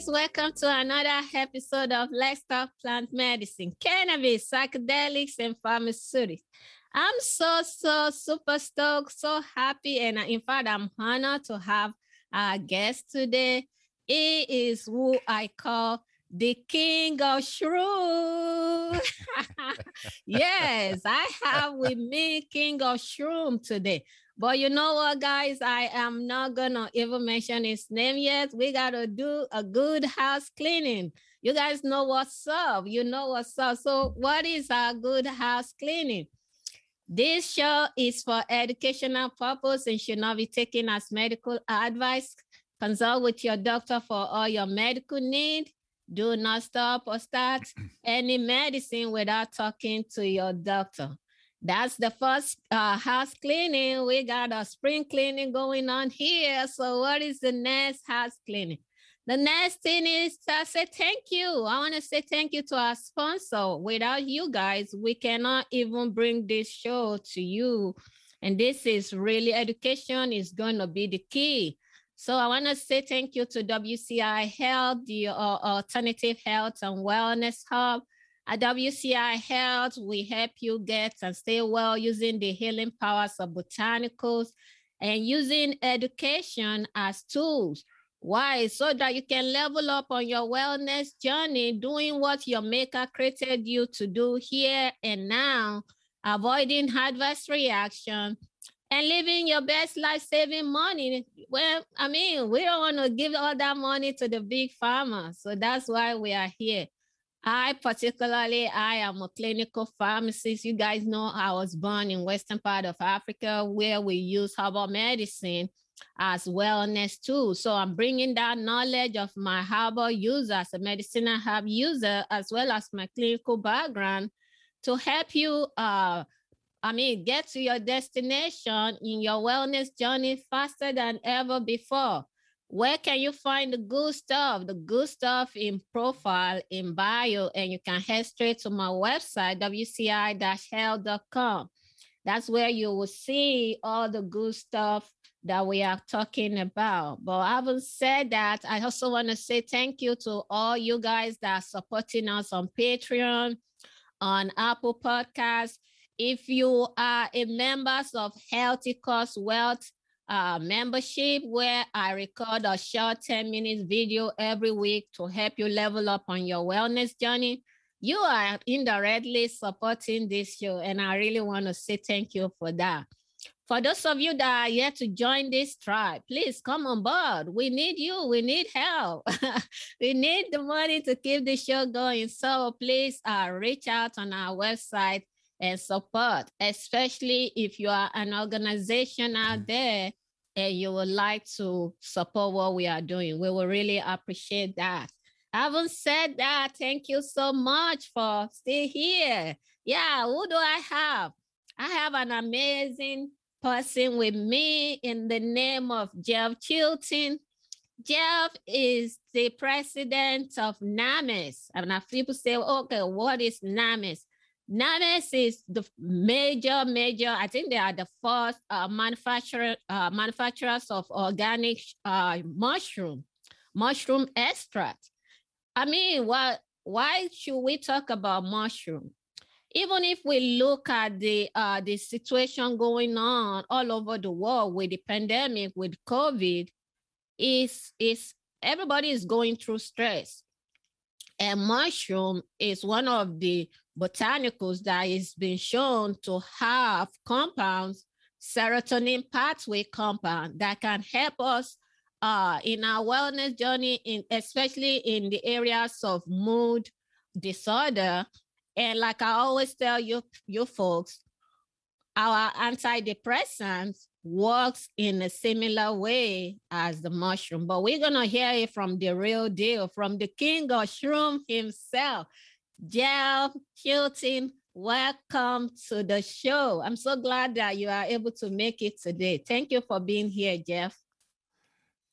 guys, welcome to another episode of Let's Talk Plant Medicine, Cannabis, Psychedelics, and Pharmaceutics. I'm so, so super stoked, so happy, and uh, in fact, I'm honored to have our guest today. He is who I call the king of shroom. yes, I have with me king of shroom today. But you know what, guys? I am not gonna even mention his name yet. We gotta do a good house cleaning. You guys know what's up. You know what's up. So, what is a good house cleaning? This show is for educational purpose and should not be taken as medical advice. Consult with your doctor for all your medical need. Do not stop or start any medicine without talking to your doctor. That's the first uh, house cleaning. We got a spring cleaning going on here. So, what is the next house cleaning? The next thing is to say thank you. I want to say thank you to our sponsor. Without you guys, we cannot even bring this show to you. And this is really education is going to be the key. So I want to say thank you to WCI Health, the uh, Alternative Health and Wellness Hub. At WCI Health, we help you get and stay well using the healing powers of botanicals and using education as tools. Why? So that you can level up on your wellness journey, doing what your maker created you to do here and now, avoiding adverse reaction, and living your best life saving money. Well, I mean, we don't want to give all that money to the big pharma. So that's why we are here. I particularly, I am a clinical pharmacist. You guys know I was born in western part of Africa where we use herbal medicine as wellness too. So I'm bringing that knowledge of my herbal user as a medicinal herb user, as well as my clinical background to help you, uh, I mean, get to your destination in your wellness journey faster than ever before. Where can you find the good stuff? The good stuff in profile, in bio, and you can head straight to my website, wci-health.com. That's where you will see all the good stuff that we are talking about. But having said that, I also want to say thank you to all you guys that are supporting us on Patreon, on Apple Podcasts. If you are a members of Healthy Cost Wealth uh, membership where I record a short 10 minutes video every week to help you level up on your wellness journey. You are indirectly supporting this show, and I really want to say thank you for that. For those of you that are yet to join this tribe, please come on board. We need you. We need help. we need the money to keep the show going. So please uh, reach out on our website and support, especially if you are an organization out mm. there and you would like to support what we are doing. We will really appreciate that. Having said that, thank you so much for still here. Yeah, who do I have? I have an amazing person with me in the name of Jeff Chilton. Jeff is the president of Nammex. And if people say, okay, what is Nammex? Nammex is the major, major, I think they are the first uh, manufacturer, uh, manufacturers of organic uh, mushroom, mushroom extract. I mean, what, why should we talk about mushroom? Even if we look at the uh, the situation going on all over the world with the pandemic, with COVID, is is everybody is going through stress. And mushroom is one of the botanicals that is been shown to have compounds, serotonin pathway compound that can help us uh, in our wellness journey, in, especially in the areas of mood disorder. And like I always tell you, you folks, our antidepressants works in a similar way as the mushroom, but we're gonna hear it from the real deal, from the king of shroom himself. Jeff Chilton, welcome to the show. I'm so glad that you are able to make it today. Thank you for being here, Jeff.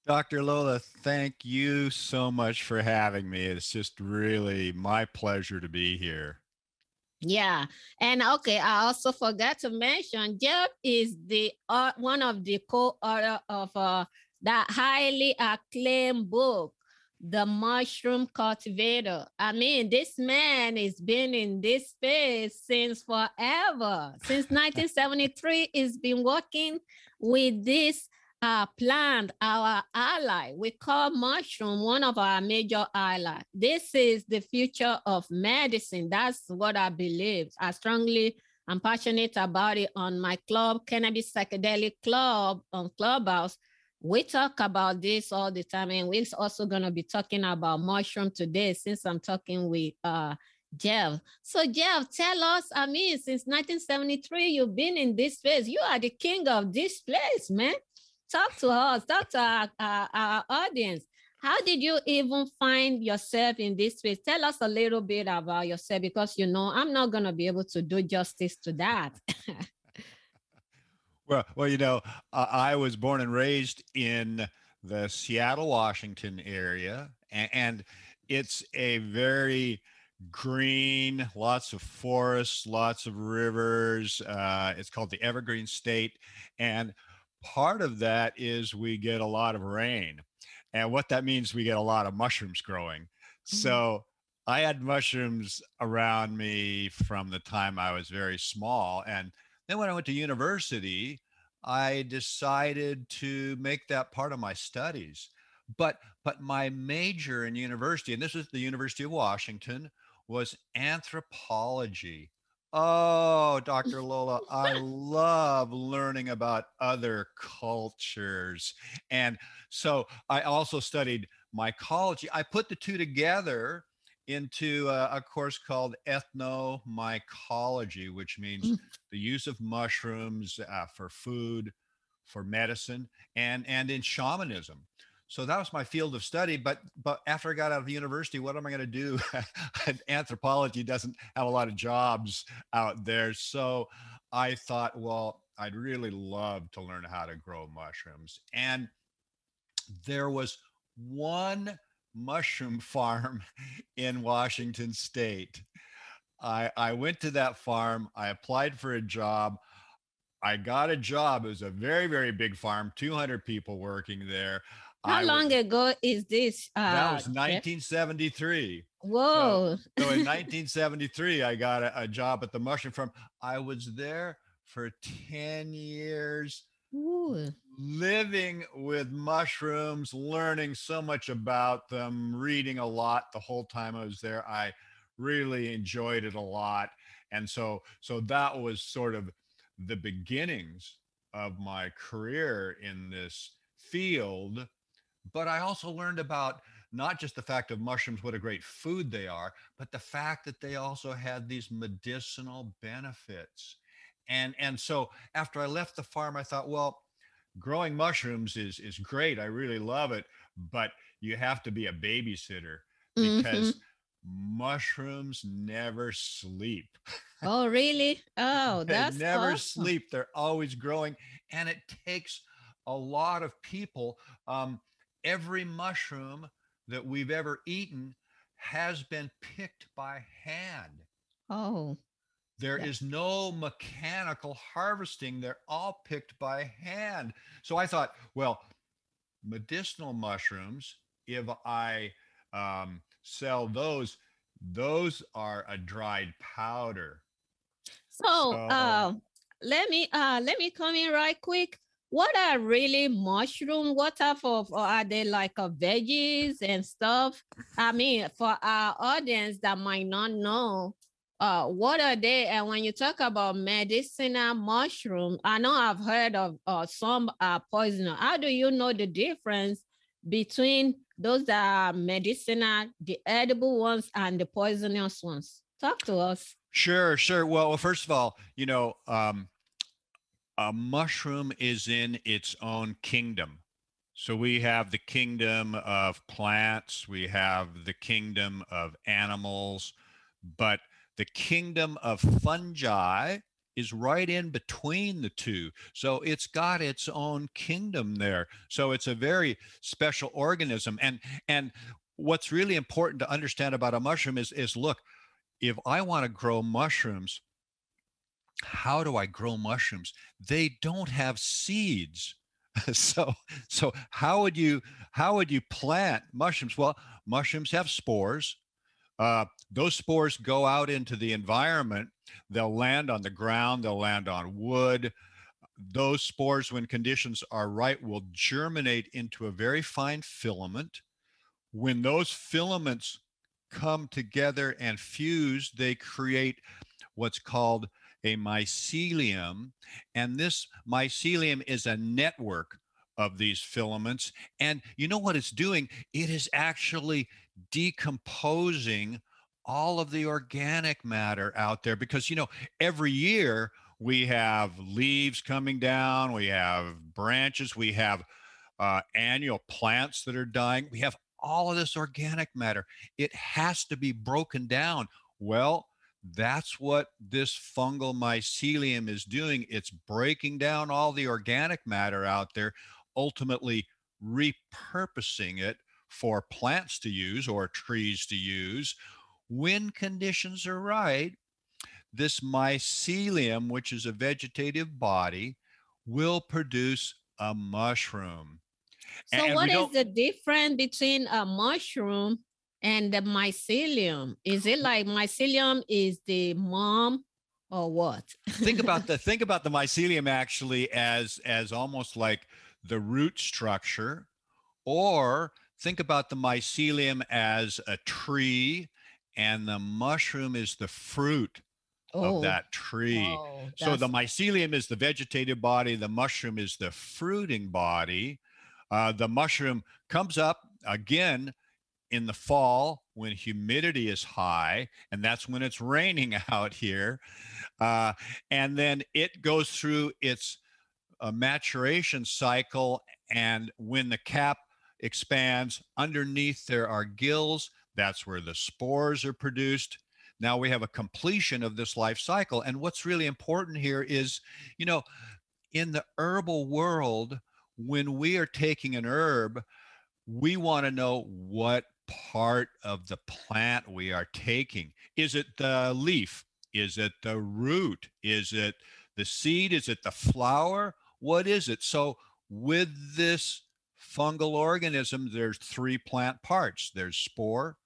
Dr. Lola, thank you so much for having me. It's just really my pleasure to be here. Yeah, and okay, I also forgot to mention Jeff is the uh, one of the co-author of uh, that highly acclaimed book the mushroom cultivator. I mean, this man has been in this space since forever. Since 1973, he's been working with this uh, plant, our ally. We call mushroom one of our major ally. This is the future of medicine. That's what I believe. I strongly I'm passionate about it on my club, Cannabis Psychedelic Club on Clubhouse we talk about this all the time and we're also going to be talking about mushroom today since i'm talking with uh jeff. So jeff tell us i mean since 1973 you've been in this place. you are the king of this place man. Talk to us talk to our, our, our audience. How did you even find yourself in this space? Tell us a little bit about yourself because you know i'm not going to be able to do justice to that Well, well, you know, uh, I was born and raised in the Seattle, Washington area, and, and it's a very green, lots of forests, lots of rivers. Uh, it's called the Evergreen State, and part of that is we get a lot of rain, and what that means, we get a lot of mushrooms growing. Mm-hmm. So. I had mushrooms around me from the time I was very small. And then when I went to university, I decided to make that part of my studies. But but my major in university, and this is the University of Washington, was anthropology. Oh, Dr. Lola, I love learning about other cultures. And so I also studied mycology. I put the two together into a, a, course called ethnomycology, which means mm. the use of mushrooms uh, for food, for medicine, and and in shamanism. So that was my field of study. But but after I got out of the university, what am I going to do? Anthropology doesn't have a lot of jobs out there. So I thought, well, I'd really love to learn how to grow mushrooms. And there was one mushroom farm in Washington state. I, I went to that farm. I applied for a job. I got a job. It was a very, very big farm, 200 people working there. How I long was, ago is this? Uh, that was 1973. Whoa. So, so in 1973, I got a, a job at the mushroom farm. I was there for 10 years. Ooh living with mushrooms, learning so much about them, reading a lot the whole time I was there. I really enjoyed it a lot. And so so that was sort of the beginnings of my career in this field. But I also learned about not just the fact of mushrooms, what a great food they are, but the fact that they also had these medicinal benefits. And and so after I left the farm, I thought, well, growing mushrooms is is great. I really love it, but you have to be a babysitter because mm-hmm. mushrooms never sleep. Oh, really? Oh, that's they never awesome. sleep. They're always growing, and it takes a lot of people. Um, every mushroom that we've ever eaten has been picked by hand. Oh. There yeah. is no mechanical harvesting. They're all picked by hand. So I thought, well, medicinal mushrooms, if I um, sell those, those are a dried powder. So, so uh, let me uh, let me come in right quick. What are really mushroom? What type of are they like a veggies and stuff? I mean, for our audience that might not know, uh, what are they? And when you talk about medicinal mushroom, I know I've heard of uh, some are poisonous. How do you know the difference between those that are medicinal, the edible ones, and the poisonous ones? Talk to us. Sure, sure. Well, first of all, you know, um, a mushroom is in its own kingdom. So we have the kingdom of plants, we have the kingdom of animals, but the kingdom of fungi is right in between the two. So it's got its own kingdom there. So it's a very special organism. And and what's really important to understand about a mushroom is is look, if I want to grow mushrooms, how do I grow mushrooms? They don't have seeds. so so how would you how would you plant mushrooms well mushrooms have spores uh, those spores go out into the environment they'll land on the ground they'll land on wood those spores when conditions are right will germinate into a very fine filament when those filaments come together and fuse they create what's called a mycelium. And this mycelium is a network of these filaments. And you know what it's doing? It is actually decomposing all of the organic matter out there because, you know, every year we have leaves coming down, we have branches, we have uh, annual plants that are dying, we have all of this organic matter. It has to be broken down. Well, that's what this fungal mycelium is doing. It's breaking down all the organic matter out there, ultimately repurposing it for plants to use or trees to use. When conditions are right, this mycelium, which is a vegetative body, will produce a mushroom. So, and what is the difference between a mushroom and the mycelium, is it like mycelium is the mom or what? think about the think about the mycelium actually as as almost like the root structure, or think about the mycelium as a tree, and the mushroom is the fruit oh. of that tree. Oh, so the mycelium is the vegetative body, the mushroom is the fruiting body. Uh, the mushroom comes up again in the fall when humidity is high, and that's when it's raining out here. Uh, and then it goes through its uh, maturation cycle. And when the cap expands, underneath there are gills. That's where the spores are produced. Now we have a completion of this life cycle. And what's really important here is, you know, in the herbal world, when we are taking an herb, we want to know what part of the plant we are taking. Is it the leaf? Is it the root? Is it the seed? Is it the flower? What is it? So, with this fungal organism, there's three plant parts there's spore,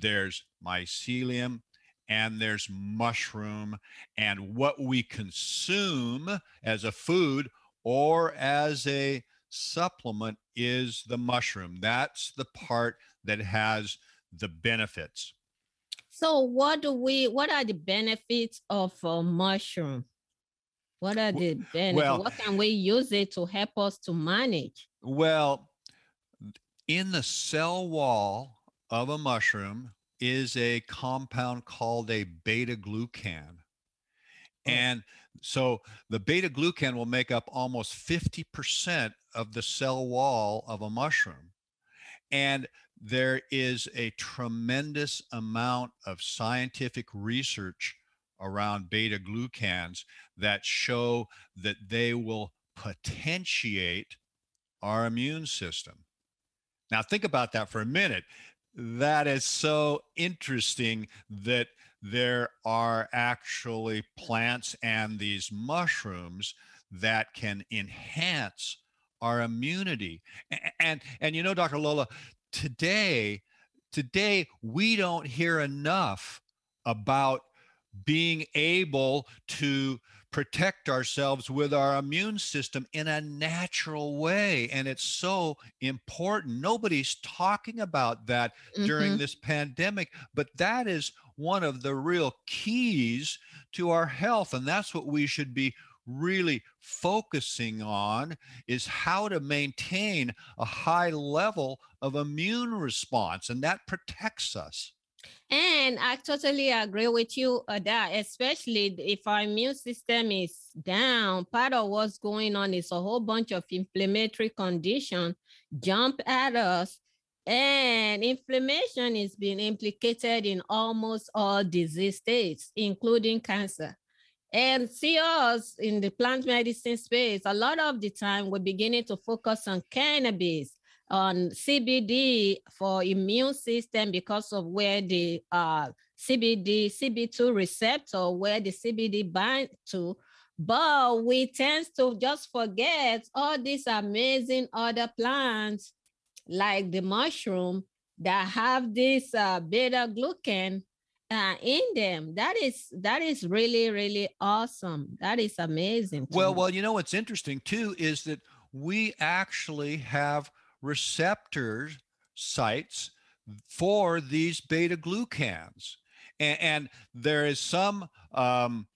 there's mycelium, and there's mushroom. And what we consume as a food or as a supplement is the mushroom. That's the part that has the benefits. So what do we what are the benefits of a mushroom? What are the benefits? Well, what can we use it to help us to manage? Well, in the cell wall of a mushroom is a compound called a beta glucan. Oh. And so the beta glucan will make up almost 50% of the cell wall of a mushroom. And there is a tremendous amount of scientific research around beta glucans that show that they will potentiate our immune system. Now, think about that for a minute. That is so interesting that there are actually plants and these mushrooms that can enhance our immunity. And, and, and you know, Dr. Lola, today today we don't hear enough about being able to protect ourselves with our immune system in a natural way and it's so important nobody's talking about that mm-hmm. during this pandemic but that is one of the real keys to our health and that's what we should be really focusing on is how to maintain a high level of immune response, and that protects us. And I totally agree with you that, especially if our immune system is down, part of what's going on is a whole bunch of inflammatory condition jump at us. And inflammation is being implicated in almost all disease states, including cancer. And see us in the plant medicine space, a lot of the time we're beginning to focus on cannabis, on CBD for immune system because of where the uh, CBD, CB2 receptor, where the CBD bind to. but we tend to just forget all these amazing other plants like the mushroom that have this uh, beta glucan uh, in them. That is that is really really awesome. That is amazing. Well, me. well, you know what's interesting too is that we actually have receptors sites for these beta glucans, and, and there is some um,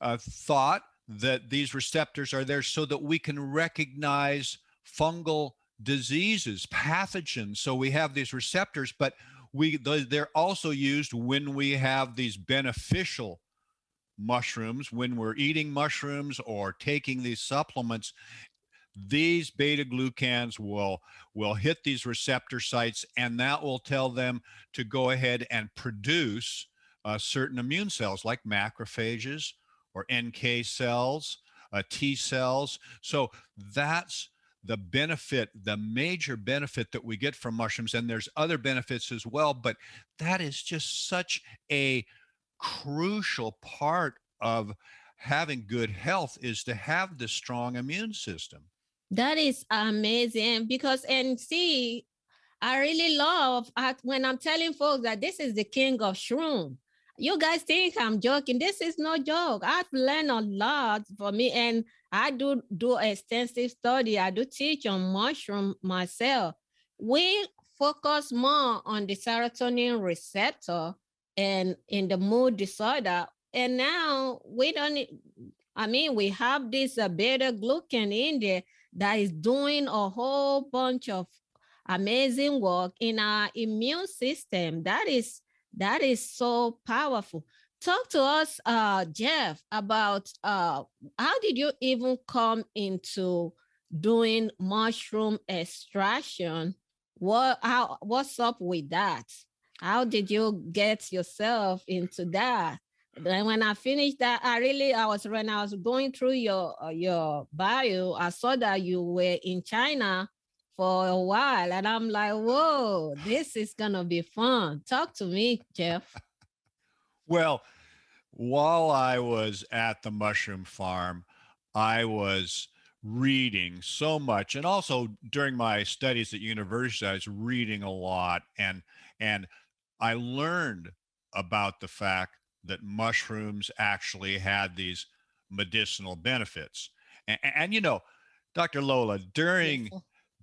uh, thought that these receptors are there so that we can recognize fungal diseases, pathogens. So we have these receptors, but we they're also used when we have these beneficial mushrooms when we're eating mushrooms or taking these supplements these beta glucans will will hit these receptor sites and that will tell them to go ahead and produce uh, certain immune cells like macrophages or nk cells uh, t cells so that's the benefit, the major benefit that we get from mushrooms, and there's other benefits as well, but that is just such a crucial part of having good health is to have the strong immune system. That is amazing because and see, I really love when I'm telling folks that this is the king of shroom you guys think I'm joking. This is no joke. I've learned a lot for me, and I do do extensive study. I do teach on mushroom myself. We focus more on the serotonin receptor and in the mood disorder. And now we don't, I mean, we have this uh, beta glucan in there that is doing a whole bunch of amazing work in our immune system. That is that is so powerful. Talk to us, uh, Jeff, about uh, how did you even come into doing mushroom extraction? What how what's up with that? How did you get yourself into that? Then when I finished that, I really I was when I was going through your uh, your bio, I saw that you were in China for a while. And I'm like, whoa, this is to be fun. Talk to me, Jeff. well, while I was at the mushroom farm, I was reading so much and also during my studies at university i was reading a lot and and i learned about the fact that mushrooms actually had these medicinal benefits and, and you know dr lola during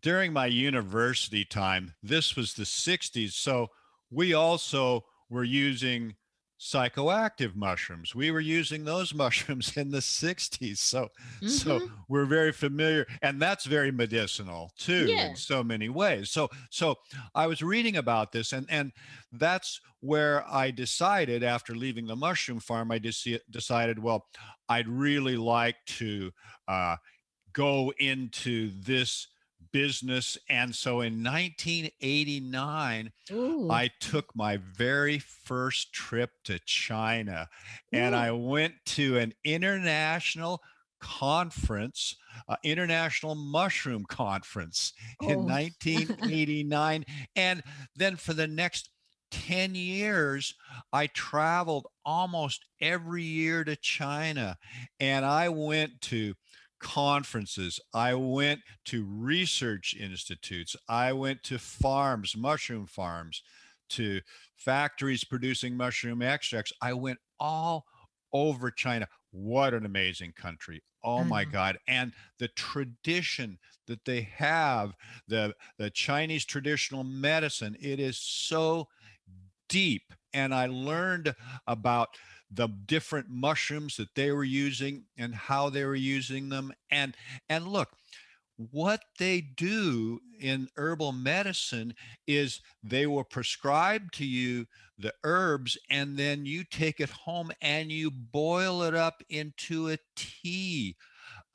during my university time, this was the 60s. So we also were using psychoactive mushrooms. We were using those mushrooms in the 60s. So mm-hmm. so we're very familiar and that's very medicinal too yeah. in so many ways. So so I was reading about this and and that's where I decided after leaving the mushroom farm I decided well I'd really like to uh, go into this business. And so in 1989, Ooh. I took my very first trip to China and Ooh. I went to an international conference, uh, International Mushroom Conference oh. in 1989. and then for the next 10 years, I traveled almost every year to China and I went to conferences. I went to research institutes. I went to farms, mushroom farms, to factories producing mushroom extracts. I went all over China. What an amazing country. Oh my mm. God. And the tradition that they have, the, the Chinese traditional medicine, it is so deep. And I learned about the different mushrooms that they were using and how they were using them. And and look what they do in herbal medicine is they will prescribe to you the herbs and then you take it home and you boil it up into a tea.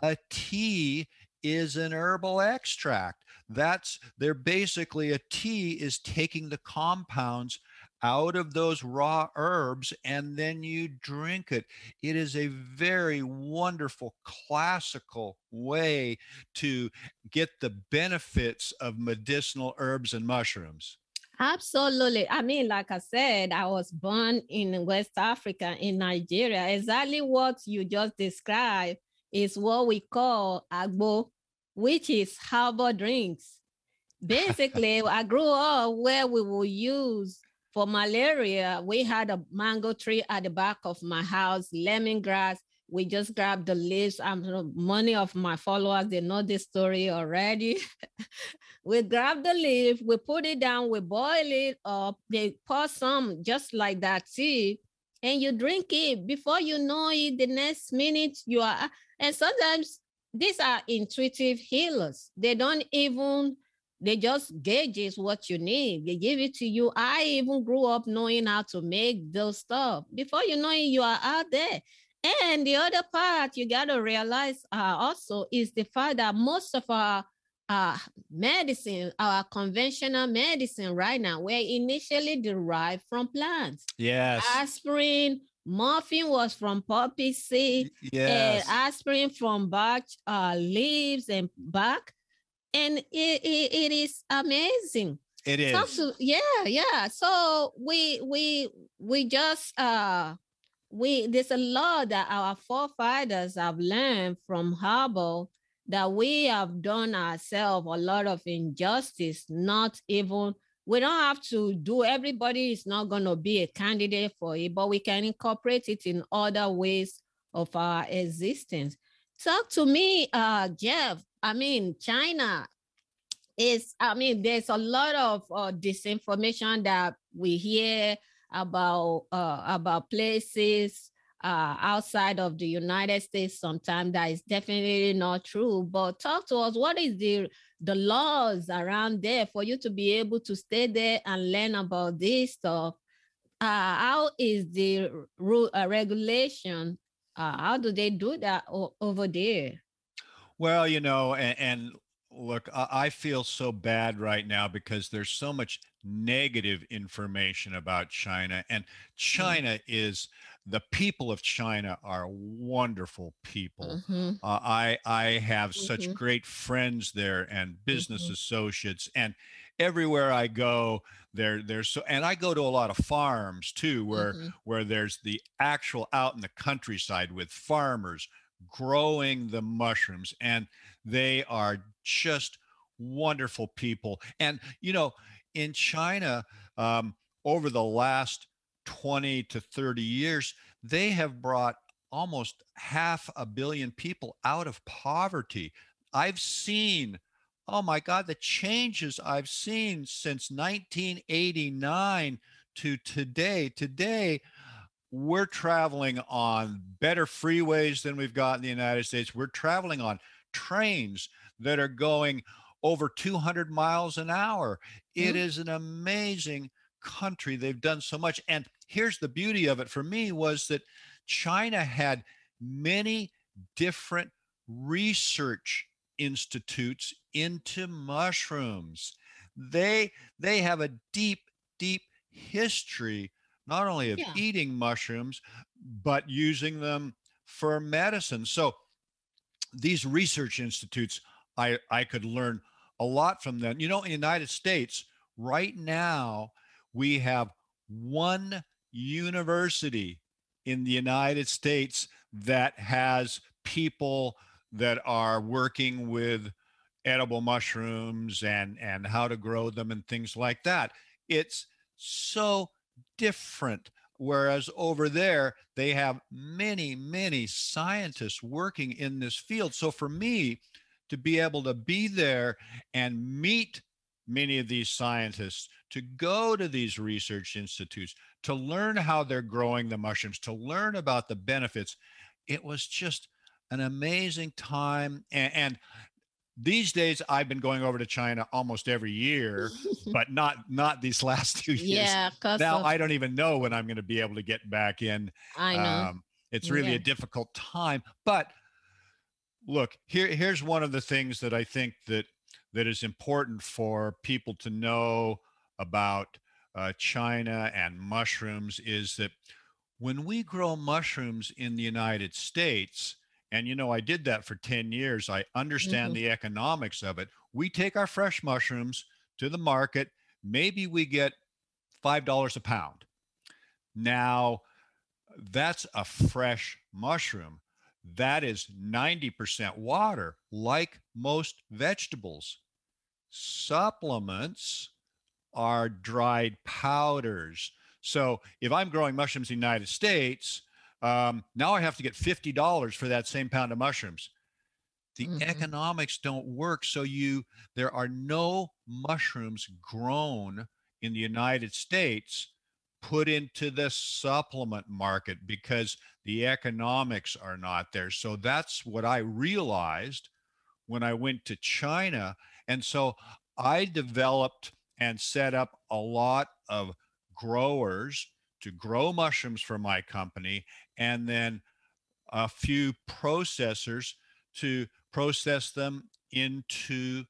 A tea is an herbal extract. That's they're basically a tea is taking the compounds out of those raw herbs and then you drink it. It is a very wonderful classical way to get the benefits of medicinal herbs and mushrooms. Absolutely. I mean, like I said, I was born in West Africa, in Nigeria. Exactly what you just described is what we call agbo, which is herbal drinks. Basically, I grew up where we will use for malaria. We had a mango tree at the back of my house, lemongrass. We just grabbed the leaves. I'm many of my followers, they know this story already. we grab the leaf, we put it down, we boil it up, they pour some just like that tea, and you drink it. Before you know it, the next minute you are, and sometimes these are intuitive healers. They don't even they just gauges what you need. They give it to you. I even grew up knowing how to make those stuff. Before you know it, you are out there. And the other part you got to realize uh, also is the fact that most of our uh, medicine, our conventional medicine right now, were initially derived from plants. Yes. Aspirin, morphine was from poppy seed, yes. aspirin from bark uh, leaves and bark and it, it, it is amazing. It is. To, yeah yeah. So we we we just uh we there's a lot that our forefathers have learned from herbal that we have done ourselves a lot of injustice not even we don't have to do everybody is not going to be a candidate for it but we can incorporate it in other ways of our existence. Talk to me uh jeff I mean, China is, I mean, there's a lot of uh, disinformation that we hear about uh, about places uh, outside of the United States. Sometimes that is definitely not true. But talk to us. What is the the laws around there for you to be able to stay there and learn about this stuff? Uh, how is the rule uh, regulation? Uh, how do they do that over there? Well, you know, and, and look, I feel so bad right now because there's so much negative information about China, and mm. China mm-hmm. is the people of China are wonderful people. Mm-hmm. Uh, I I have mm-hmm. such great friends there and business mm-hmm. associates, and everywhere I go, there there's so, and I go to a lot of farms too, where mm-hmm. where there's the actual out in the countryside with farmers growing the mushrooms and they are just wonderful people. And you know in china um, over the last 20 to 30 years they have brought almost half a billion people out of poverty. I've seen oh my god the changes i've seen since 1989 to today. Today we're traveling on better freeways than we've got in the United States. We're traveling on trains that are going over 200 miles an hour. It mm-hmm. is an amazing country. They've done so much. And here's the beauty of it for me was that China had many different research institutes into mushrooms. They they have a deep deep history not only of yeah. eating mushrooms, but using them for medicine. So these research institutes, I, I could learn a lot from them. You know, in the United States, right now, we have one university in the United States that has people that are working with edible mushrooms and and how to grow them and things like that. It's so different. Whereas over there, they have many, many scientists working in this field. So for me to be able to be there and meet many of these scientists, to go to these research institutes, to learn how they're growing the mushrooms, to learn about the benefits, it was just an amazing time. And, and these days i've been going over to china almost every year but not not these last two years. Yeah now of, i don't even know when i'm going to be able to get back in. I know. Um, it's really yeah. a difficult time but look here here's one of the things that i think that that is important for people to know about uh, china and mushrooms is that when we grow mushrooms in the united states and you know, I did that for 10 years. I understand mm-hmm. the economics of it. We take our fresh mushrooms to the market. Maybe we get $5 a pound. Now, that's a fresh mushroom. that is 90% water, like most vegetables. Supplements are dried powders. So if I'm growing mushrooms in the United States, um, now I have to get $50 for that same pound of mushrooms. The mm-hmm. economics don't work. So you there are no mushrooms grown in the United States put into the supplement market because the economics are not there. So that's what I realized when I went to China. And so I developed and set up a lot of growers to grow mushrooms for my company and then a few processors to process them into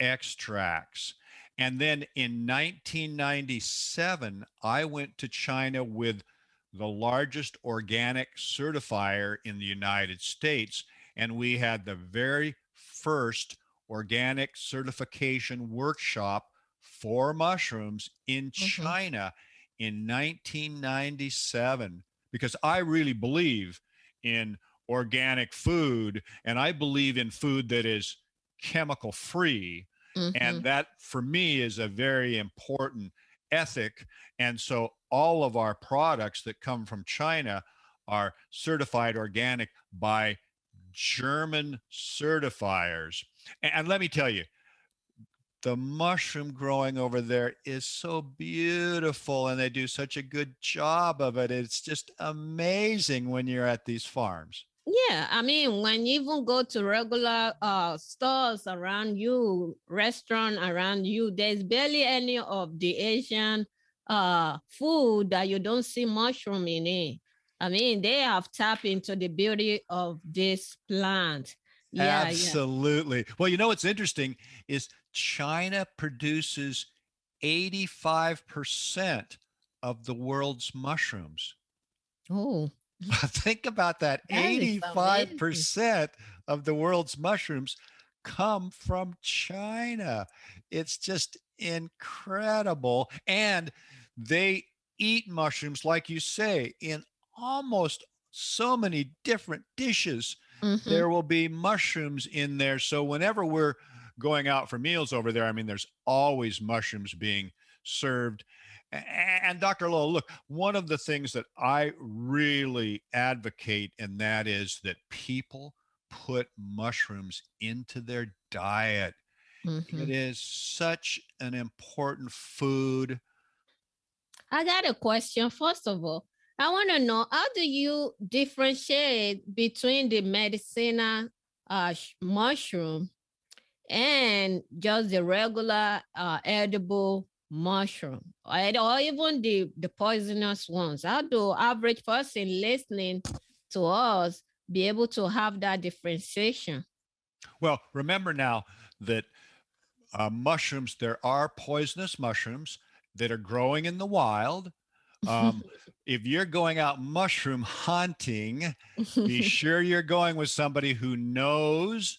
extracts. And then in 1997, I went to China with the largest organic certifier in the United States. And we had the very first organic certification workshop for mushrooms in mm-hmm. China in 1997 because I really believe in organic food and I believe in food that is chemical free. Mm-hmm. And that for me is a very important ethic. And so all of our products that come from China are certified organic by German certifiers. And let me tell you, the mushroom growing over there is so beautiful and they do such a good job of it. It's just amazing when you're at these farms. Yeah, I mean, when you even go to regular uh, stores around you, restaurant around you, there's barely any of the Asian uh, food that you don't see mushroom in it. I mean, they have tapped into the beauty of this plant. Yeah, Absolutely. Yeah. Well, you know what's interesting is China produces 85% of the world's mushrooms. Oh. Think about that. that 85% of the world's mushrooms come from China. It's just incredible. And they eat mushrooms, like you say, in almost so many different dishes. Mm-hmm. There will be mushrooms in there. So whenever we're going out for meals over there, I mean, there's always mushrooms being served. And Dr. Lola, look, one of the things that I really advocate, and that is that people put mushrooms into their diet. Mm-hmm. It is such an important food. I got a question. First of all, I want to know how do you differentiate between the medicinal uh, mushroom and just the regular uh, edible mushroom or even the, the poisonous ones. How do average person listening to us be able to have that differentiation? Well, remember now that uh, mushrooms, there are poisonous mushrooms that are growing in the wild. Um, if you're going out mushroom hunting, be sure you're going with somebody who knows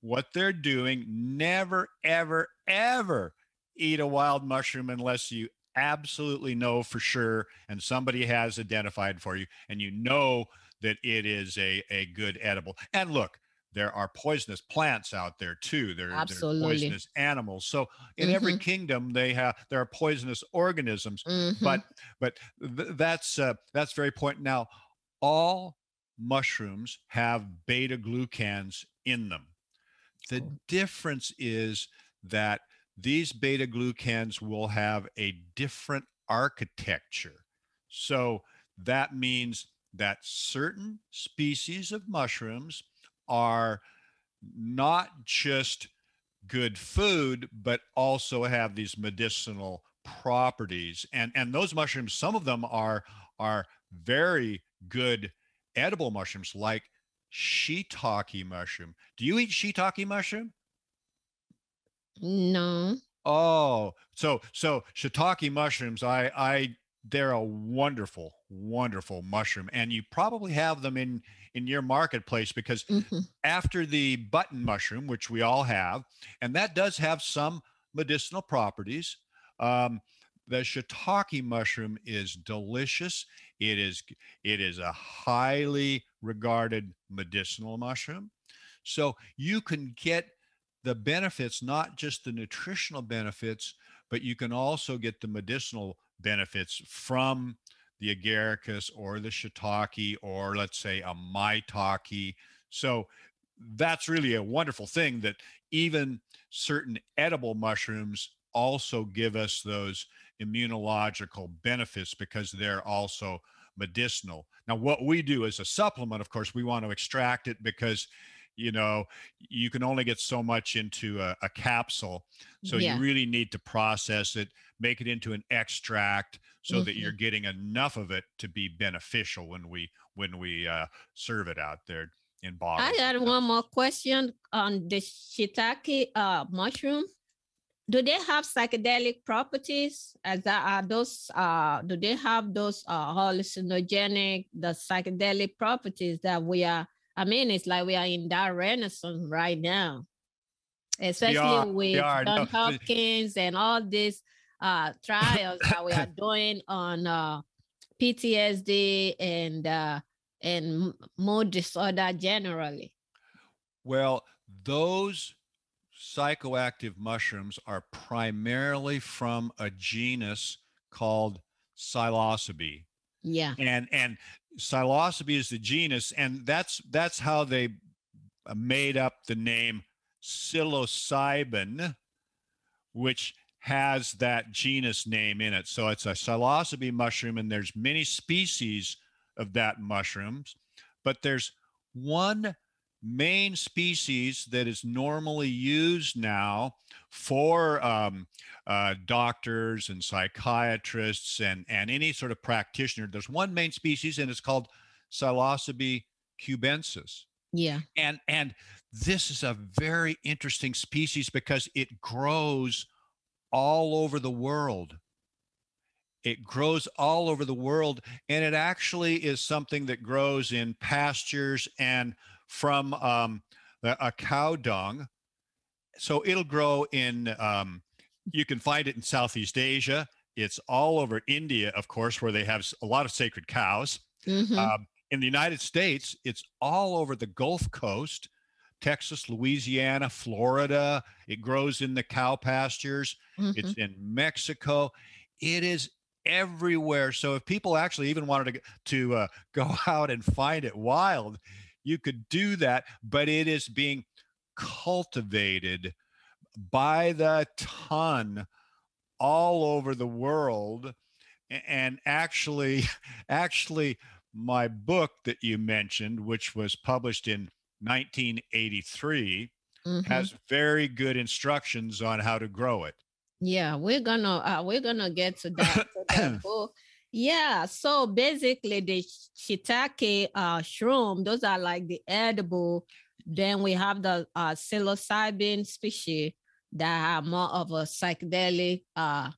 what they're doing. Never, ever, ever eat a wild mushroom unless you absolutely know for sure and somebody has identified for you and you know that it is a, a good edible. And look, there are poisonous plants out there too. There, there are poisonous animals. So in mm-hmm. every kingdom, they have there are poisonous organisms. Mm-hmm. But but th- that's uh, that's very point. Now, all mushrooms have beta glucans in them. The difference is that these beta glucans will have a different architecture. So that means that certain species of mushrooms are not just good food, but also have these medicinal properties. And and those mushrooms, some of them are are very good edible mushrooms, like shiitake mushroom. Do you eat shiitake mushroom? No. Oh, so so shiitake mushrooms. I I they're a wonderful wonderful mushroom and you probably have them in in your marketplace because mm-hmm. after the button mushroom which we all have and that does have some medicinal properties um, the shiitake mushroom is delicious. It is it is a highly regarded medicinal mushroom. So you can get the benefits, not just the nutritional benefits, but you can also get the medicinal benefits from the agaricus or the shiitake or let's say a maitake. So that's really a wonderful thing that even certain edible mushrooms also give us those immunological benefits because they're also medicinal. Now, what we do as a supplement, of course, we want to extract it because you know you can only get so much into a, a capsule so yeah. you really need to process it make it into an extract so mm-hmm. that you're getting enough of it to be beneficial when we when we uh, serve it out there in bottles i got one more question on the shiitake uh, mushroom do they have psychedelic properties as are those uh do they have those uh hallucinogenic the psychedelic properties that we are I mean, it's like we are in that renaissance right now, especially are, with John no. Hopkins and all these uh, trials that we are doing on uh, PTSD and uh, and mood disorder generally. Well, those psychoactive mushrooms are primarily from a genus called psilocybe. Yeah. And and psilocybe is the genus, and that's that's how they uh, made up the name psilocybin, which has that genus name in it. So it's a psilocybe mushroom, and there's many species of that mushrooms, but there's one main species that is normally used now for um, uh, doctors and psychiatrists and, and any sort of practitioner. There's one main species, and it's called Psilocybe cubensis. Yeah. And and this is a very interesting species because it grows all over the world. It grows all over the world, and it actually is something that grows in pastures and from um, a cow dung. So it'll grow in, um, you can find it in Southeast Asia. It's all over India, of course, where they have a lot of sacred cows. Mm-hmm. Um, in the United States, it's all over the Gulf Coast, Texas, Louisiana, Florida. It grows in the cow pastures. Mm-hmm. It's in Mexico. It is everywhere. So if people actually even wanted to to uh, go out and find it wild, you could do that, but it is being cultivated by the ton all over the world and actually actually my book that you mentioned which was published in 1983 mm-hmm. has very good instructions on how to grow it yeah we're gonna uh, we're gonna get to that, to that book yeah, so basically the shiitake uh, shroom, those are like the edible. Then we have the uh, psilocybin species that are more of a psychedelic uh,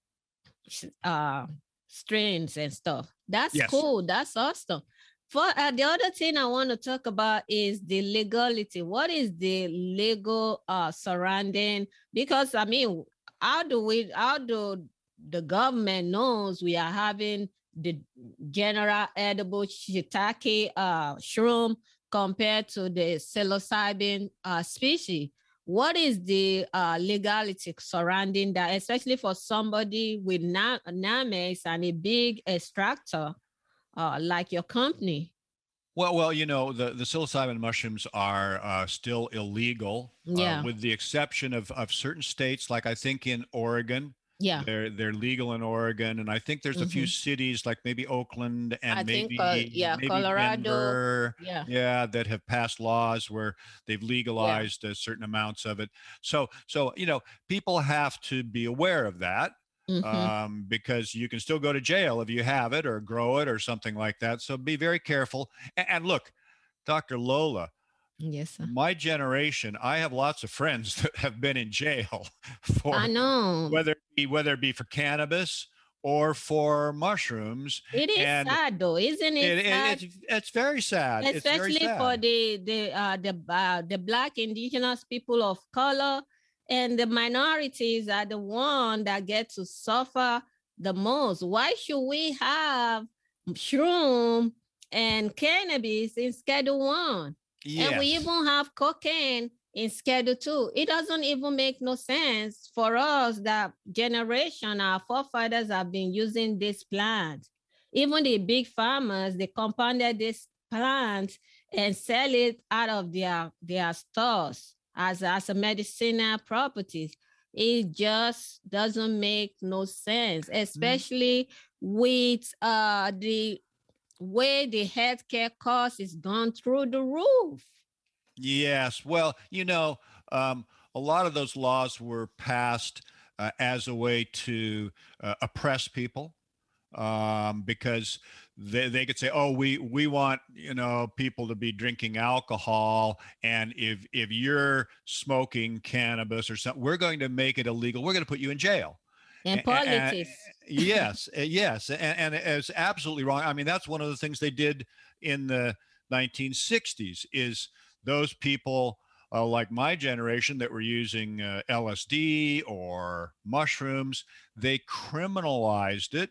uh, strains and stuff. That's yes. cool. That's awesome. For uh, the other thing I want to talk about is the legality. What is the legal uh, surrounding? Because I mean, how do we? How do the government knows we are having the general edible shiitake uh, shroom compared to the psilocybin uh, species. What is the uh, legality surrounding that, especially for somebody with na- Nammex and a big extractor uh, like your company? Well, well, you know, the, the psilocybin mushrooms are uh, still illegal, uh, yeah. Uh, with the exception of, of certain states, like I think in Oregon, yeah. They're they're legal in Oregon, and I think there's mm-hmm. a few mm-hmm. cities like maybe Oakland and I maybe think, uh, yeah, maybe Colorado, Denver, yeah, yeah, that have passed laws where they've legalized yeah. certain amounts of it. So so you know people have to be aware of that. Mm-hmm. Um, because you can still go to jail if you have it or grow it or something like that. So be very careful. and, and look, Dr. Lola, Yes, sir. My generation, I have lots of friends that have been in jail for I know whether it be, whether it be for cannabis or for mushrooms. It is and sad though, isn't it? it, it it's, it's, very sad, especially very sad. for the the uh, the uh, the black indigenous people of color and the minorities are the one that get to suffer the most. Why should we have shroom and cannabis in Schedule One? Yes. And we even have cocaine in Schedule Two. It doesn't even make no sense for us that generation, our forefathers have been using this plant. Even the big pharmas, they compounded this plant and sell it out of their, their stores as, as a medicinal properties. It just doesn't make no sense, especially with uh, the way the healthcare cost is gone through the roof. Yes. Well, you know, um, a lot of those laws were passed uh, as a way to uh, oppress people um, because they, they could say, oh, we we want you know people to be drinking alcohol, and if if you're smoking cannabis or something, we're going to make it illegal. We're going to put you in jail. And politics. yes, uh, yes, and, and it's absolutely wrong. I mean, that's one of the things they did in the 1960s. Is those people uh, like my generation that were using uh, LSD or mushrooms, they criminalized it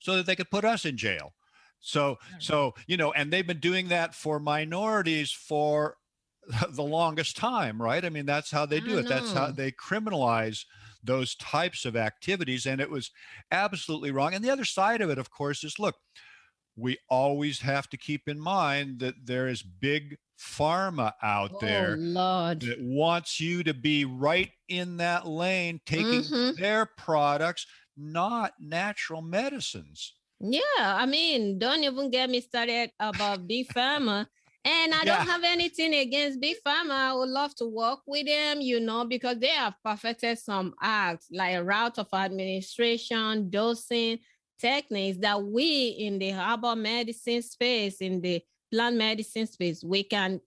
so that they could put us in jail. So, so you know, and they've been doing that for minorities for the longest time, right? I mean, that's how they do it. That's how they criminalize those types of activities, and it was absolutely wrong. And the other side of it, of course, is look, we always have to keep in mind that there is big pharma out oh, there Lord. that wants you to be right in that lane taking Mhm. their products not natural medicines Yeah, I mean, don't even get me started about Big Pharma. And I Yeah. don't have anything against Big Pharma. I would love to work with them, you know, because they have perfected some acts like a route of administration, dosing techniques that we in the herbal medicine space, in the plant medicine space, we can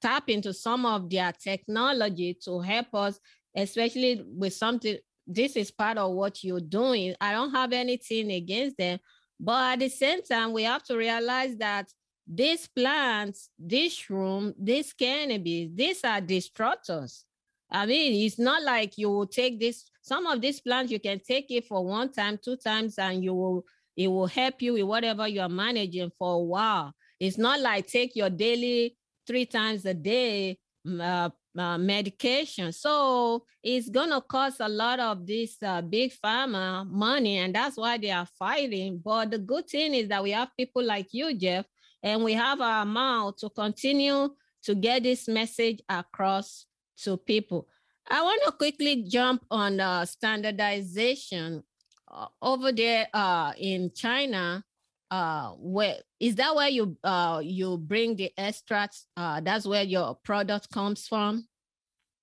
tap into some of their technology to help us, especially with something. This is part of what you're doing. I don't have anything against them, but at the same time, we have to realize that these plants, this shroom, this cannabis, these are destructors. I mean, it's not like you will take this. Some of these plants you can take it for one time, two times, and you will it will help you with whatever you are managing for a while. It's not like take your daily three times a day uh, uh, medication. So it's gonna cost a lot of this uh, big pharma money, and that's why they are fighting. But the good thing is that we have people like you, Jeff, and we have our mouth to continue to get this message across to people. I want to quickly jump on uh, standardization uh, over there uh, in China. Uh, where is that where you uh, you bring the extracts? Uh, that's where your product comes from.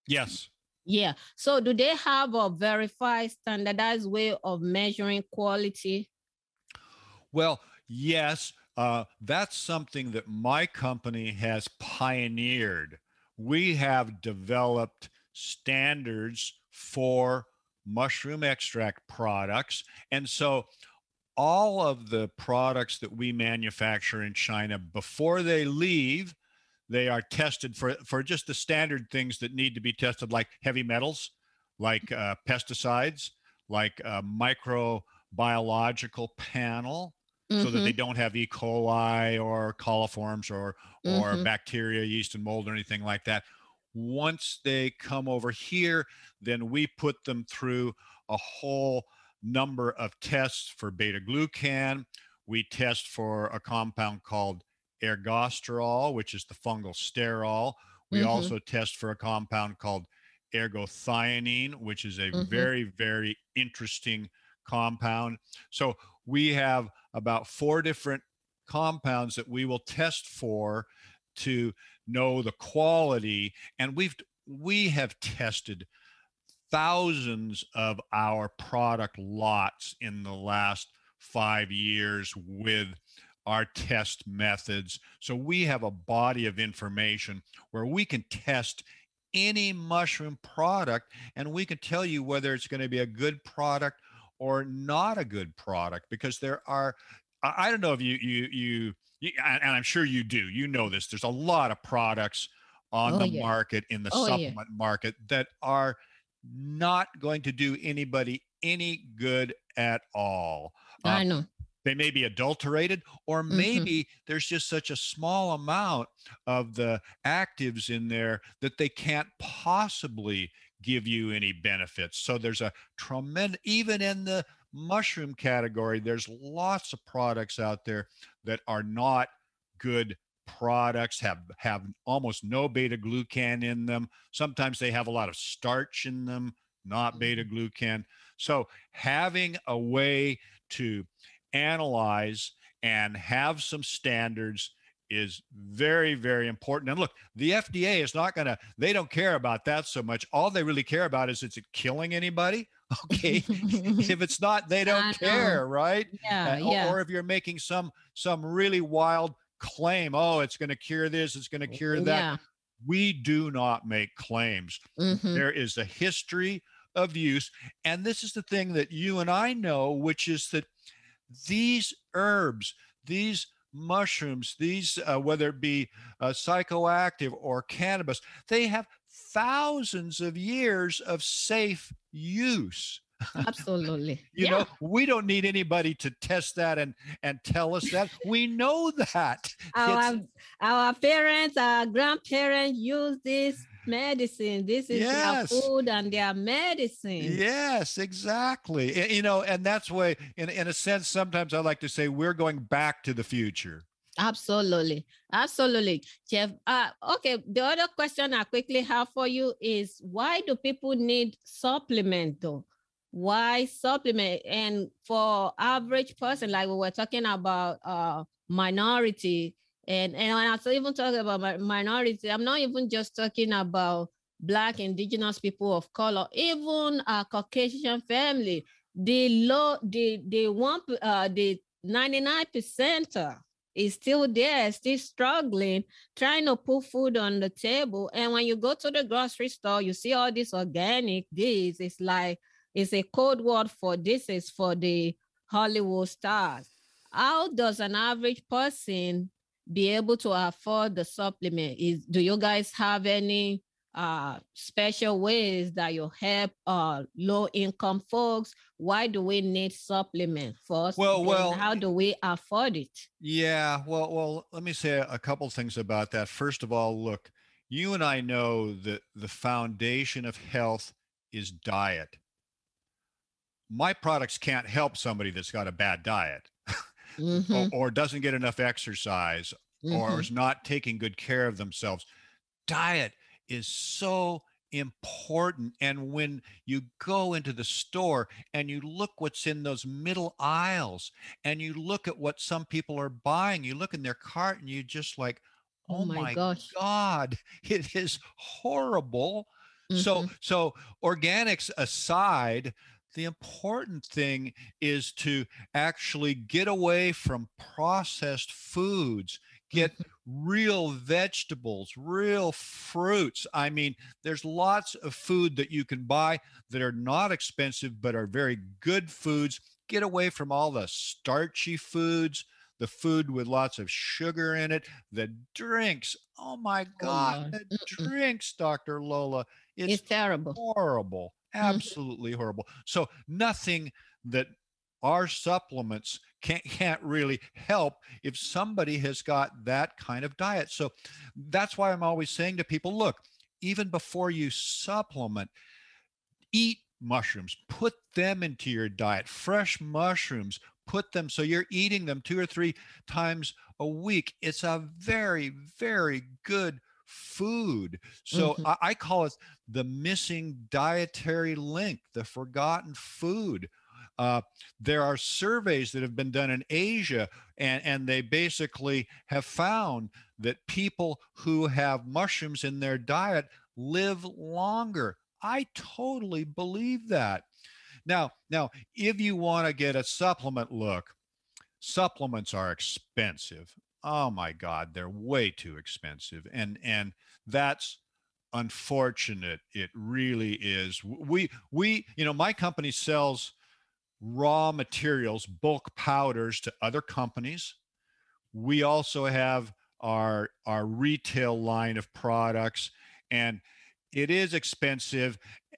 yes Yeah. So do they have a verified standardized way of measuring quality? well yes uh, that's something that my company has pioneered. We have developed standards for mushroom extract products. And so all of the products that we manufacture in China before they leave, they are tested for for just the standard things that need to be tested, like heavy metals, like uh, pesticides, like a microbiological panel, so that they don't have E. coli or coliforms or or Mhm. bacteria, yeast, and mold or anything like that. Once they come over here, then we put them through a whole number of tests for beta glucan. We test for a compound called ergosterol, which is the fungal sterol. We Mhm. also test for a compound called ergothioneine, which is a Mhm. very, very interesting compound. So we have about four different compounds that we will test for to know the quality. And we've we have tested thousands of our product lots in the last 5 years with our test methods. So we have a body of information where we can test any mushroom product and we can tell you whether it's going to be a good product or not a good product because there are I don't know if you you you, you and I'm sure you do. You know this. There's a lot of products on Oh, the yeah. market in the Oh, yeah. supplement market that are not going to do anybody any good at all. I know. They may be adulterated, or Mhm. maybe there's just such a small amount of the actives in there that they can't possibly give you any benefits. So there's a tremendous, even in the mushroom category, there's lots of products out there that are not good products have have almost no beta glucan in them. Sometimes they have a lot of starch in them not beta mm-hmm. glucan. So having a way to analyze and have some standards is very very important and look the fda is not going to they don't care about that so much all they really care about is is it killing anybody okay if it's not they don't know. care right yeah, Uh, yeah. or if you're making some some really wild claim oh it's going to cure this it's going to cure that Yeah. we do not make claims mhm. there is a history of use and this is the thing that you and i know which is that these herbs these mushrooms these uh, whether it be uh, psychoactive or cannabis they have thousands of years of safe use Absolutely. you yeah. know we don't need anybody to test that and and tell us that we know that our our parents, our grandparents use this medicine. This is Yes. their food and their medicine. Yes, exactly. Y- You know, and that's why, in, in a sense, sometimes I like to say we're going back to the future. Absolutely. Absolutely. Jeff. Uh, okay. The other question I quickly have for you is why do people need supplement though? Why supplement? And for average person, like we were talking about uh minority, and, and when I was even talking about mi- minority, I'm not even just talking about black indigenous people of color, even a Caucasian family. The low, the the one uh the 99 percenter is still there, still struggling, trying to put food on the table. And when you go to the grocery store, you see all this organic, this it's like it's a code word for this is for the Hollywood stars. How does an average person be able to afford the supplement? Is do you guys have any uh special ways that you help uh low income folks? Why do we need supplement first? Well, well, how do we afford it? Yeah, well, well, let me say a couple things about that. First of all, look, you and I know that the foundation of health is diet. My products can't help somebody that's got a bad diet Mhm, or, or doesn't get enough exercise or mhm. is not taking good care of themselves. Diet is so important. And when you go into the store and you look what's in those middle aisles and you look at what some people are buying, you look in their cart and you just like, Oh oh my my gosh. God, it is horrible. So, Mhm. so organics aside, the important thing is to actually get away from processed foods, get mm-hmm. real vegetables, real fruits. I mean, there's lots of food that you can buy that are not expensive but are very good foods. Get away from all the starchy foods, the food with lots of sugar in it, the drinks. Oh my oh, God, Lord. the drinks, Dr. Lola. It's It's terrible. horrible Mm-hmm. absolutely horrible. So nothing that our supplements can't can't really help if somebody has got that kind of diet. So that's why i'm always saying to people look even before you supplement eat mushrooms. Put them into your diet. Fresh mushrooms put them. So you're eating them two or three times a week. It's a very very good food. So Mhm. I, I call it the missing dietary link the forgotten food. Uh, there are surveys that have been done in asia and, and they basically have found that people who have mushrooms in their diet live longer. I totally believe that. Now now if you want to get a supplement look supplements are expensive oh my god they're way too expensive and and that's unfortunate it really is we we you know my company sells raw materials bulk powders to other companies we also have our our retail line of products and it is expensive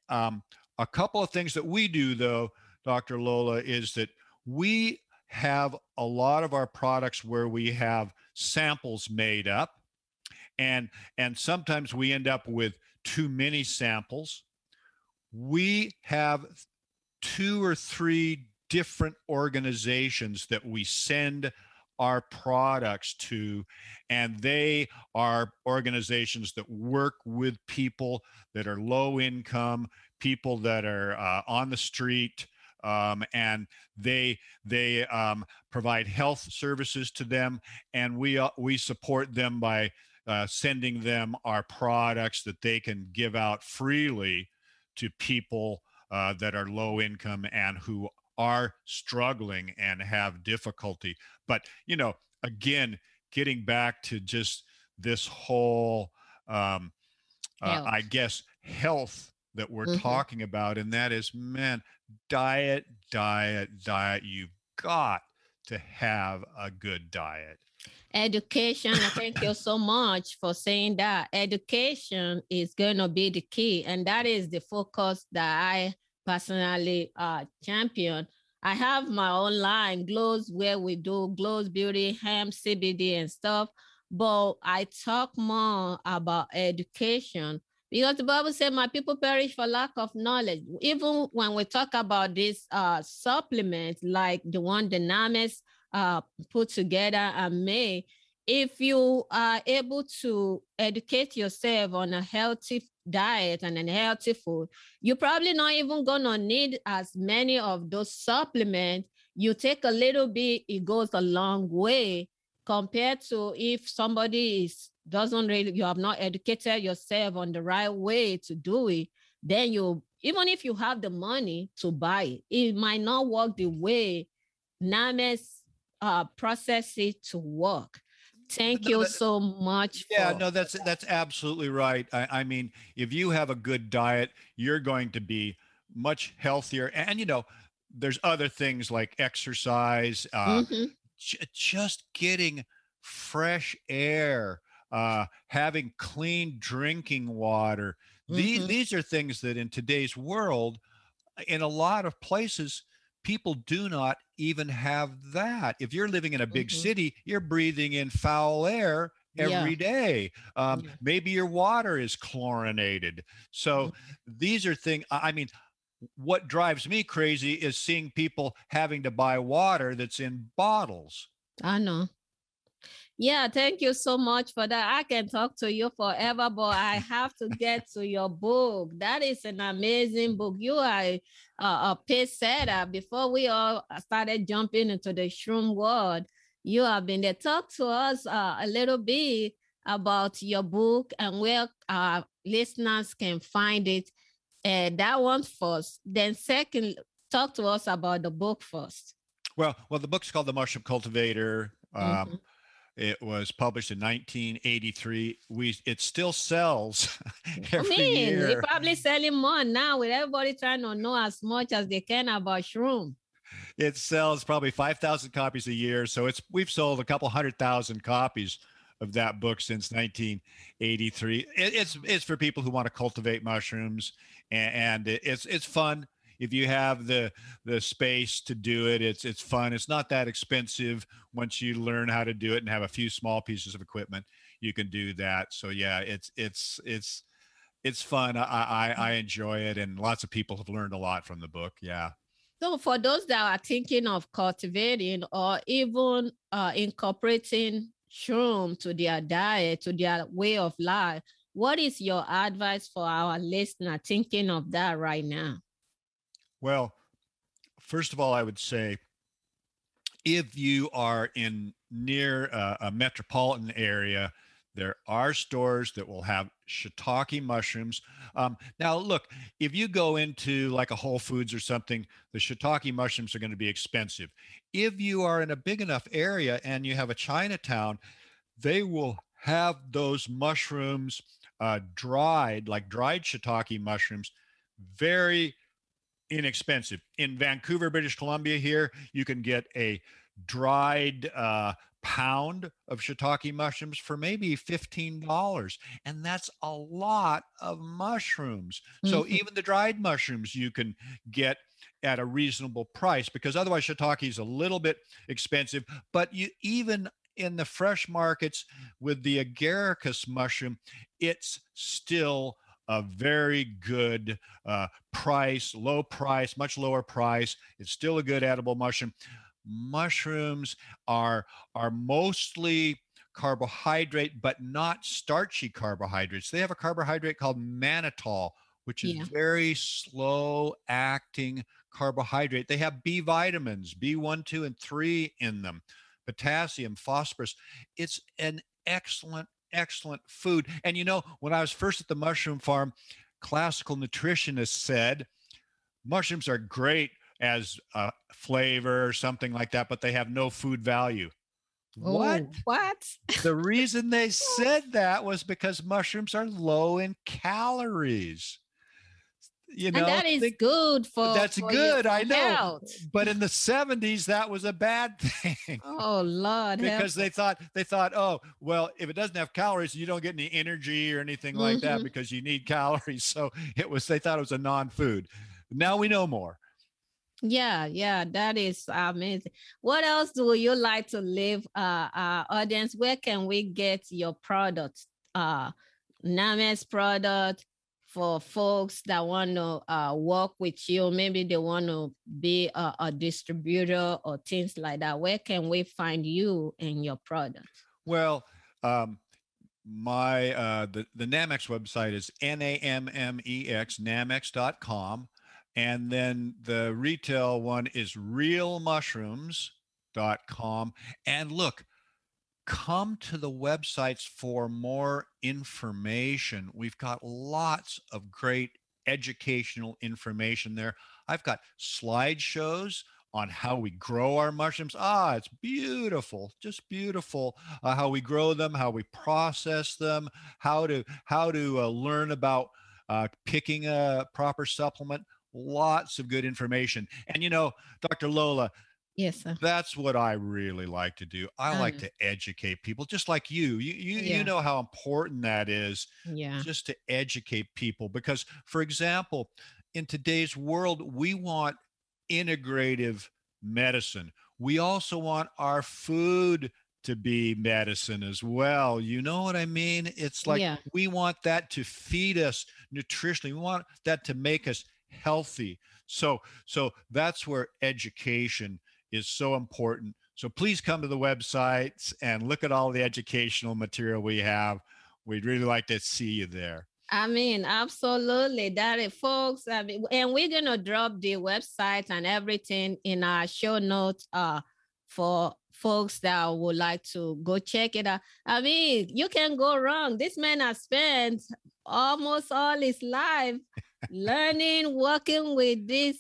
um, a couple of things that we do though Dr. Lola, is that we have a lot of our products where we have samples made up. And and sometimes we end up with too many samples. We have two or three different organizations that we send our products to and they are organizations that work with people that are low income people that are uh, on the street um, and they they um, provide health services to them and we uh, we support them by uh, sending them our products that they can give out freely to people uh, that are low income and who are struggling and have difficulty. But, you know, again, getting back to just this whole, um, uh, I guess, health that we're mm-hmm. talking about. And that is, man, diet, diet, diet. You've got to have a good diet. Education, thank you so much for saying that. Education is going to be the key. And that is the focus that I personally uh, champion. I have my own line, Glows, where we do Glows Beauty, Hemp, CBD, and stuff. But I talk more about education because the Bible said, My people perish for lack of knowledge. Even when we talk about this uh, supplement, like the one the Nammex uh, put together and made, if you are able to educate yourself on a healthy diet and a healthy food, you're probably not even gonna need as many of those supplements. You take a little bit, it goes a long way compared to if somebody is doesn't really you have not educated yourself on the right way to do it, then you even if you have the money to buy it, it might not work the way Nammex uh, process it to work. Thank no, you that, so much. Yeah, for- no, that's that's absolutely right. I, I mean, if you have a good diet, you're going to be much healthier. And you know, there's other things like exercise, uh, mm-hmm. j- just getting fresh air, uh, having clean drinking water. Mm-hmm. These these are things that in today's world, in a lot of places, people do not even have that. If you're living in a big mm-hmm. city, you're breathing in foul air every yeah. day. Um, yeah. Maybe your water is chlorinated. So mm-hmm. these are things, I mean, what drives me crazy is seeing people having to buy water that's in bottles. I know. Yeah, thank you so much for that. I can talk to you forever, but I have to get to your book. That is an amazing book. You are a, a pace setter. Before we all started jumping into the shroom world, you have been there. Talk to us uh, a little bit about your book and where our listeners can find it. Uh, that one first. Then second, talk to us about the book first. Well, well, the book's called The Mushroom Cultivator. Um, mm-hmm it was published in 1983. We it still sells every I mean, year. They're probably selling more now with everybody trying to know as much as they can about shroom. It sells probably 5,000 copies a year. So it's we've sold a couple hundred thousand copies of that book since 1983. It, it's it's for people who want to cultivate mushrooms, and, and it's it's fun if you have the the space to do it it's it's fun. It's not that expensive once you learn how to do it and have a few small pieces of equipment you can do that. So yeah it's it's it's it's fun. I i, I enjoy it and lots of people have learned a lot from the book. Yeah. So for those that are thinking of cultivating or even uh, incorporating shroom to their diet to their way of life what is your advice for our listener thinking of that right now well, first of all, I would say if you are in near a, a metropolitan area, there are stores that will have shiitake mushrooms. Um, now, look, if you go into like a Whole Foods or something, the shiitake mushrooms are going to be expensive. If you are in a big enough area and you have a Chinatown, they will have those mushrooms uh, dried, like dried shiitake mushrooms, very inexpensive. In Vancouver, British Columbia, here, you can get a dried uh, pound of shiitake mushrooms for maybe $15. And that's a lot of mushrooms. Mm-hmm. So even the dried mushrooms you can get at a reasonable price because otherwise shiitake is a little bit expensive. But you even in the fresh markets with the agaricus mushroom, it's still a very good uh, price, low price, much lower price. It's still a good edible mushroom. Mushrooms are are mostly carbohydrate, but not starchy carbohydrates. They have a carbohydrate called mannitol, which is yeah. very slow acting carbohydrate. They have B vitamins, B1, 2, and 3 in them, potassium, phosphorus. It's an excellent, excellent food. And you know, when I was first at the mushroom farm, classical nutritionists said mushrooms are great as a flavor or something like that, but they have no food value. What? Oh, what? the reason they said that was because mushrooms are low in calories you know and that is think, good for that's for good i know. health. but in the 70s that was a bad thing. Oh lord because they thought they thought oh well if it doesn't have calories you don't get any energy or anything like mm-hmm. that because you need calories. So it was they thought it was a non-food. Now we know more. Yeah yeah that is amazing. What else do you like to leave uh our audience? Where can we get your product uh Nammex product for folks that want to uh, work with you, maybe they want to be a, a, distributor or things like that, where can we find you and your product? Well, um, my uh, the, the Nammex website is N-A-M-M-E-X, nammex.com. And then the retail one is realmushrooms.com. And look, come to the websites for more information. We've got lots of great educational information there. I've got slideshows on how we grow our mushrooms. Ah, it's beautiful, just beautiful. Uh, how we grow them, how we process them, how to how to uh, learn about uh, picking a proper supplement. Lots of good information. And you know, Dr. Lola, Yes, sir. That's what I really like to do. I um, like to educate people, just like you. You you, yeah. you know how important that is. Yeah. Just to educate people, because for example, in today's world, we want integrative medicine. We also want our food to be medicine as well. You know what I mean? It's like yeah. we want that to feed us nutritionally. We want that to make us healthy. So so that's where education is so important. So please come to the websites and look at all the educational material we have. We'd really like to see you there. I mean, absolutely. Is, folks. I mean, and we're gonna drop the website and everything in our show notes uh, for folks that would like to go check it out. I mean, you can go wrong. This man has spent almost all his life learning, working with this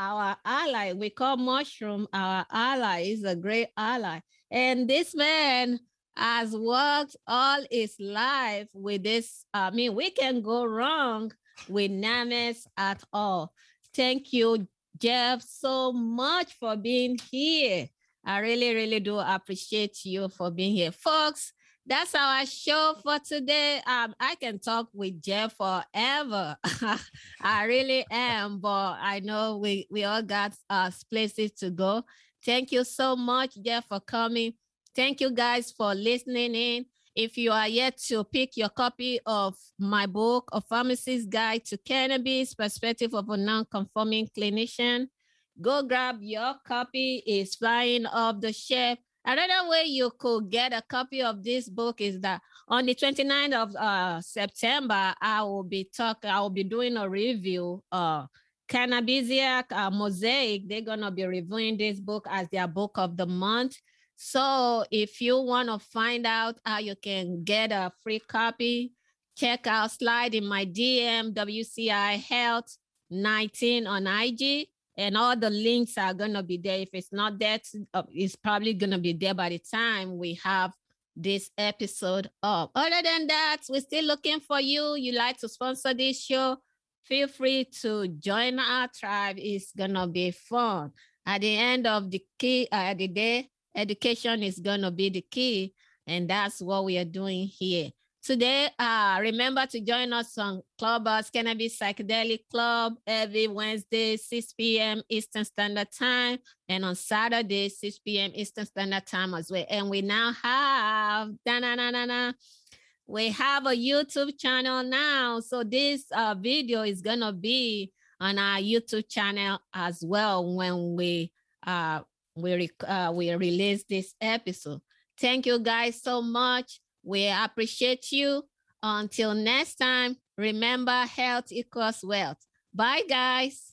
our ally. We call mushroom our ally. He's a great ally. And this man has worked all his life with this. I mean, we can go wrong with Nammex at all. Thank you, Jeff, so much for being here. I really, really do appreciate you for being here. Folks, that's our show for today. Um, I can talk with Jeff forever. I really am, but I know we we all got uh, places to go. Thank you so much, Jeff, for coming. Thank you guys for listening in. If you are yet to pick your copy of my book, A Pharmacist's Guide to Cannabis, Perspective of a Non-Conforming Clinician, go grab your copy. It's flying off the shelf Another way you could get a copy of this book is that on the 29th of uh, September, I will be talking, I will be doing a review. Uh, Cannabisiac uh, Mosaic, they're to be reviewing this book as their book of the month. So if you want to find out how you can get a free copy, check out slide in my DM, WCI Health 19 on IG and all the links are going to be there. If it's not there, uh, it's probably going to be there by the time we have this episode up. Other than that, we're still looking for you. You like to sponsor this show? Feel free to join our tribe. It's going to be fun. At the end of the key, uh, the day, education is going to be the key. And that's what we are doing here. Today, uh, remember to join us on Clubhouse Cannabis Psychedelic Club every Wednesday, 6 p.m. Eastern Standard Time, and on Saturday, 6 p.m. Eastern Standard Time as well. And we now have da na na na na. We have a YouTube channel now, so this uh, video is gonna be on our YouTube channel as well when we uh, we uh, we release this episode. Thank you guys so much. We appreciate you. Until next time, remember health equals wealth. Bye, guys.